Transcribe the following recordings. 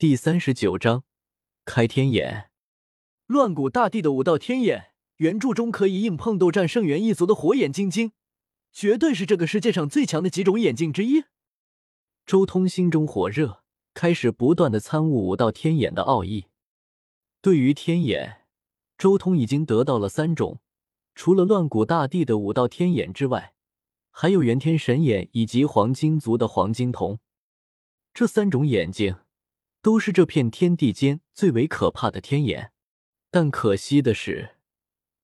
第三十九章开天眼。乱古大帝的五道天眼，原著中可以硬碰斗战圣元一族的火眼金睛，绝对是这个世界上最强的几种眼睛之一。周通心中火热，开始不断的参悟五道天眼的奥义。对于天眼，周通已经得到了三种，除了乱古大帝的五道天眼之外，还有元天神眼以及黄金族的黄金瞳。这三种眼睛。都是这片天地间最为可怕的天眼，但可惜的是，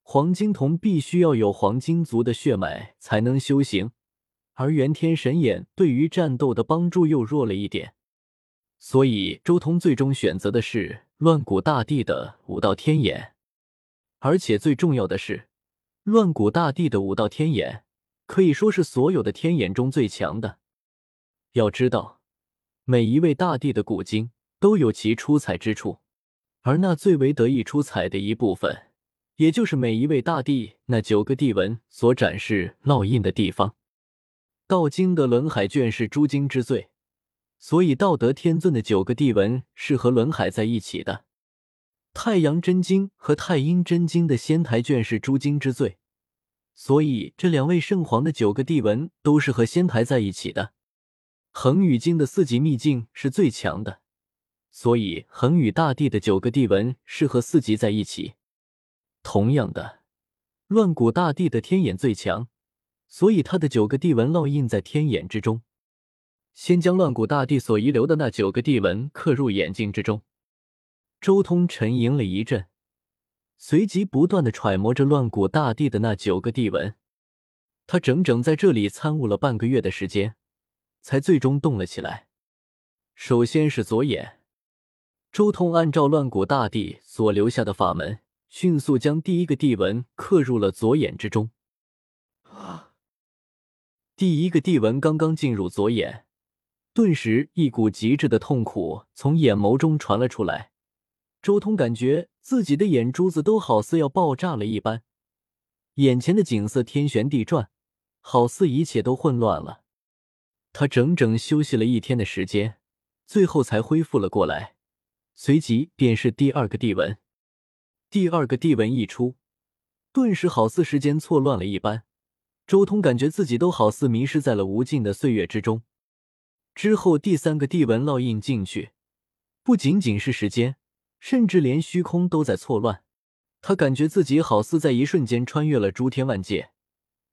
黄金瞳必须要有黄金族的血脉才能修行，而元天神眼对于战斗的帮助又弱了一点，所以周通最终选择的是乱古大帝的五道天眼，而且最重要的是，乱古大帝的五道天眼可以说是所有的天眼中最强的。要知道，每一位大帝的古经。都有其出彩之处，而那最为得意出彩的一部分，也就是每一位大帝那九个帝文所展示烙印的地方。道经的轮海卷是诸经之最，所以道德天尊的九个帝文是和轮海在一起的。太阳真经和太阴真经的仙台卷是诸经之最，所以这两位圣皇的九个帝文都是和仙台在一起的。恒宇经的四级秘境是最强的。所以，恒宇大帝的九个帝纹是和四级在一起。同样的，乱古大帝的天眼最强，所以他的九个帝纹烙印在天眼之中。先将乱古大帝所遗留的那九个帝纹刻入眼睛之中。周通沉吟了一阵，随即不断的揣摩着乱古大帝的那九个帝纹。他整整在这里参悟了半个月的时间，才最终动了起来。首先是左眼。周通按照乱古大帝所留下的法门，迅速将第一个地文刻入了左眼之中。啊！第一个地文刚刚进入左眼，顿时一股极致的痛苦从眼眸中传了出来。周通感觉自己的眼珠子都好似要爆炸了一般，眼前的景色天旋地转，好似一切都混乱了。他整整休息了一天的时间，最后才恢复了过来。随即便是第二个地文，第二个地文一出，顿时好似时间错乱了一般。周通感觉自己都好似迷失在了无尽的岁月之中。之后第三个地文烙印进去，不仅仅是时间，甚至连虚空都在错乱。他感觉自己好似在一瞬间穿越了诸天万界，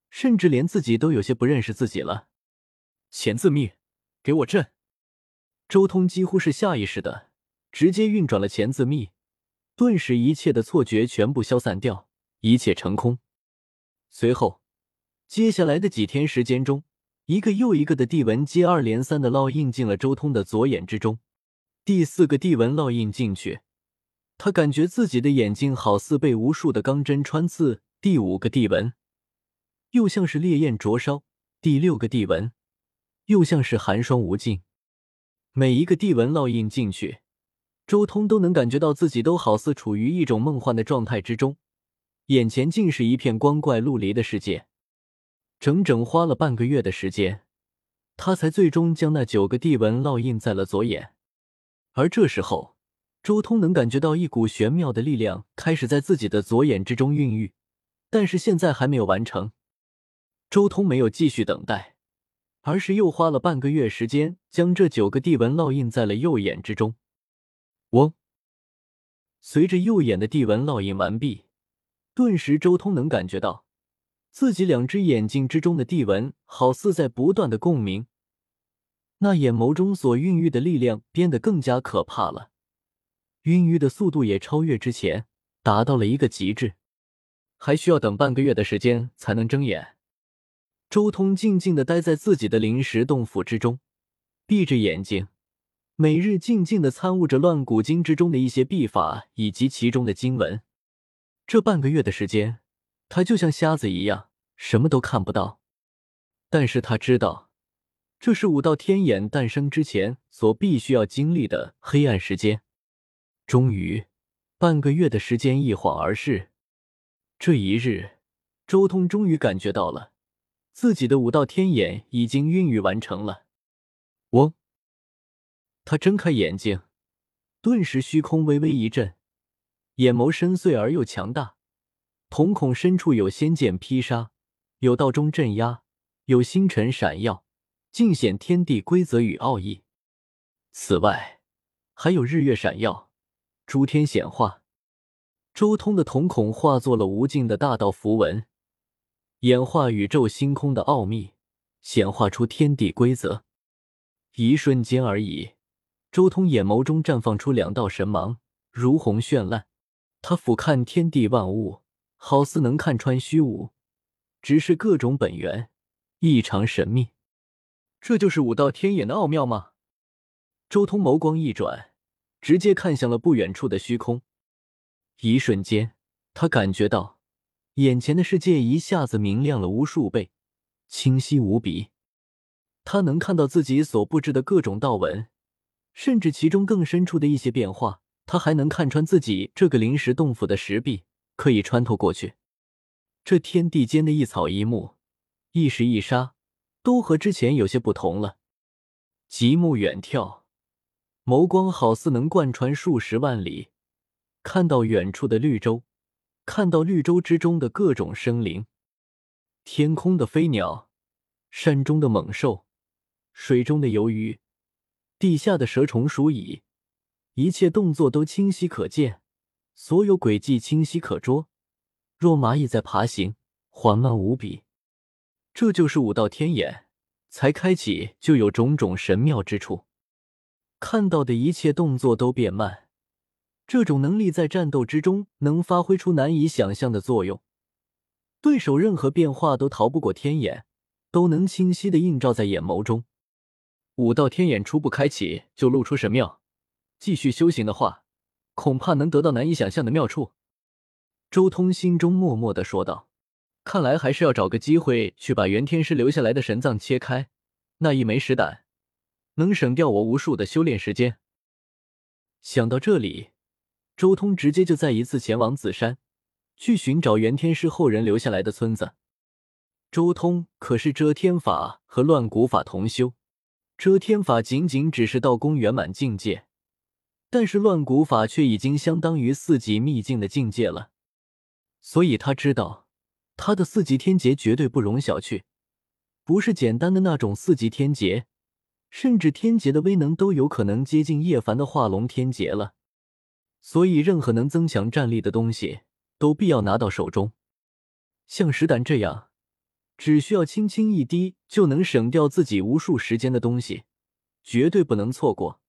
甚至连自己都有些不认识自己了。钱字密，给我震！周通几乎是下意识的。直接运转了钱字密，顿时一切的错觉全部消散掉，一切成空。随后，接下来的几天时间中，一个又一个的地纹接二连三的烙印进了周通的左眼之中。第四个地纹烙印进去，他感觉自己的眼睛好似被无数的钢针穿刺。第五个地纹，又像是烈焰灼烧。第六个地纹，又像是寒霜无尽。每一个地纹烙印进去。周通都能感觉到自己都好似处于一种梦幻的状态之中，眼前竟是一片光怪陆离的世界。整整花了半个月的时间，他才最终将那九个地文烙印在了左眼。而这时候，周通能感觉到一股玄妙的力量开始在自己的左眼之中孕育，但是现在还没有完成。周通没有继续等待，而是又花了半个月时间将这九个地文烙印在了右眼之中。嗡！随着右眼的地纹烙印完毕，顿时周通能感觉到自己两只眼睛之中的地纹好似在不断的共鸣，那眼眸中所孕育的力量变得更加可怕了，孕育的速度也超越之前，达到了一个极致。还需要等半个月的时间才能睁眼。周通静静的待在自己的灵石洞府之中，闭着眼睛。每日静静的参悟着乱古经之中的一些秘法以及其中的经文，这半个月的时间，他就像瞎子一样，什么都看不到。但是他知道，这是五道天眼诞生之前所必须要经历的黑暗时间。终于，半个月的时间一晃而逝。这一日，周通终于感觉到了，自己的五道天眼已经孕育完成了。他睁开眼睛，顿时虚空微微一震，眼眸深邃而又强大，瞳孔深处有仙剑劈杀，有道中镇压，有星辰闪耀，尽显天地规则与奥义。此外，还有日月闪耀，诸天显化。周通的瞳孔化作了无尽的大道符文，演化宇宙星空的奥秘，显化出天地规则。一瞬间而已，周通眼眸中绽放出两道神芒，如虹绚烂。他俯瞰天地万物，好似能看穿虚无，直视各种本源，异常神秘。这就是武道天眼的奥妙吗？周通眸光一转，直接看向了不远处的虚空。一瞬间，他感觉到眼前的世界一下子明亮了无数倍，清晰无比。他能看到自己所布置的各种道纹，甚至其中更深处的一些变化。他还能看穿自己这个临时洞府的石壁，可以穿透过去。这天地间的一草一木、一石一沙，都和之前有些不同了。极目远眺，眸光好似能贯穿数十万里。看到远处的绿洲，看到绿洲之中的各种生灵，天空的飞鸟，山中的猛兽，水中的游鱼，地下的蛇虫鼠蚁，一切动作都清晰可见，所有轨迹清晰可捉，若蚂蚁在爬行，缓慢无比。这就是武道天眼，才开启就有种种神妙之处，看到的一切动作都变慢。这种能力在战斗之中能发挥出难以想象的作用，对手任何变化都逃不过天眼，都能清晰的映照在眼眸中。武道天眼初步开启就露出神妙，继续修行的话，恐怕能得到难以想象的妙处。周通心中默默的说道：“看来还是要找个机会去把元天师留下来的神藏切开，那一枚石胆能省掉我无数的修炼时间。”想到这里。周通直接就再一次前往紫山，去寻找元天师后人留下来的村子。周通可是遮天法和乱古法同修，遮天法仅仅只是道宫圆满境界，但是乱古法却已经相当于四级秘境的境界了。所以他知道，他的四级天劫绝对不容小觑，不是简单的那种四级天劫，甚至天劫的威能都有可能接近叶凡的化龙天劫了。所以，任何能增强战力的东西都必要拿到手中。像石胆这样，只需要轻轻一滴就能省掉自己无数时间的东西，绝对不能错过。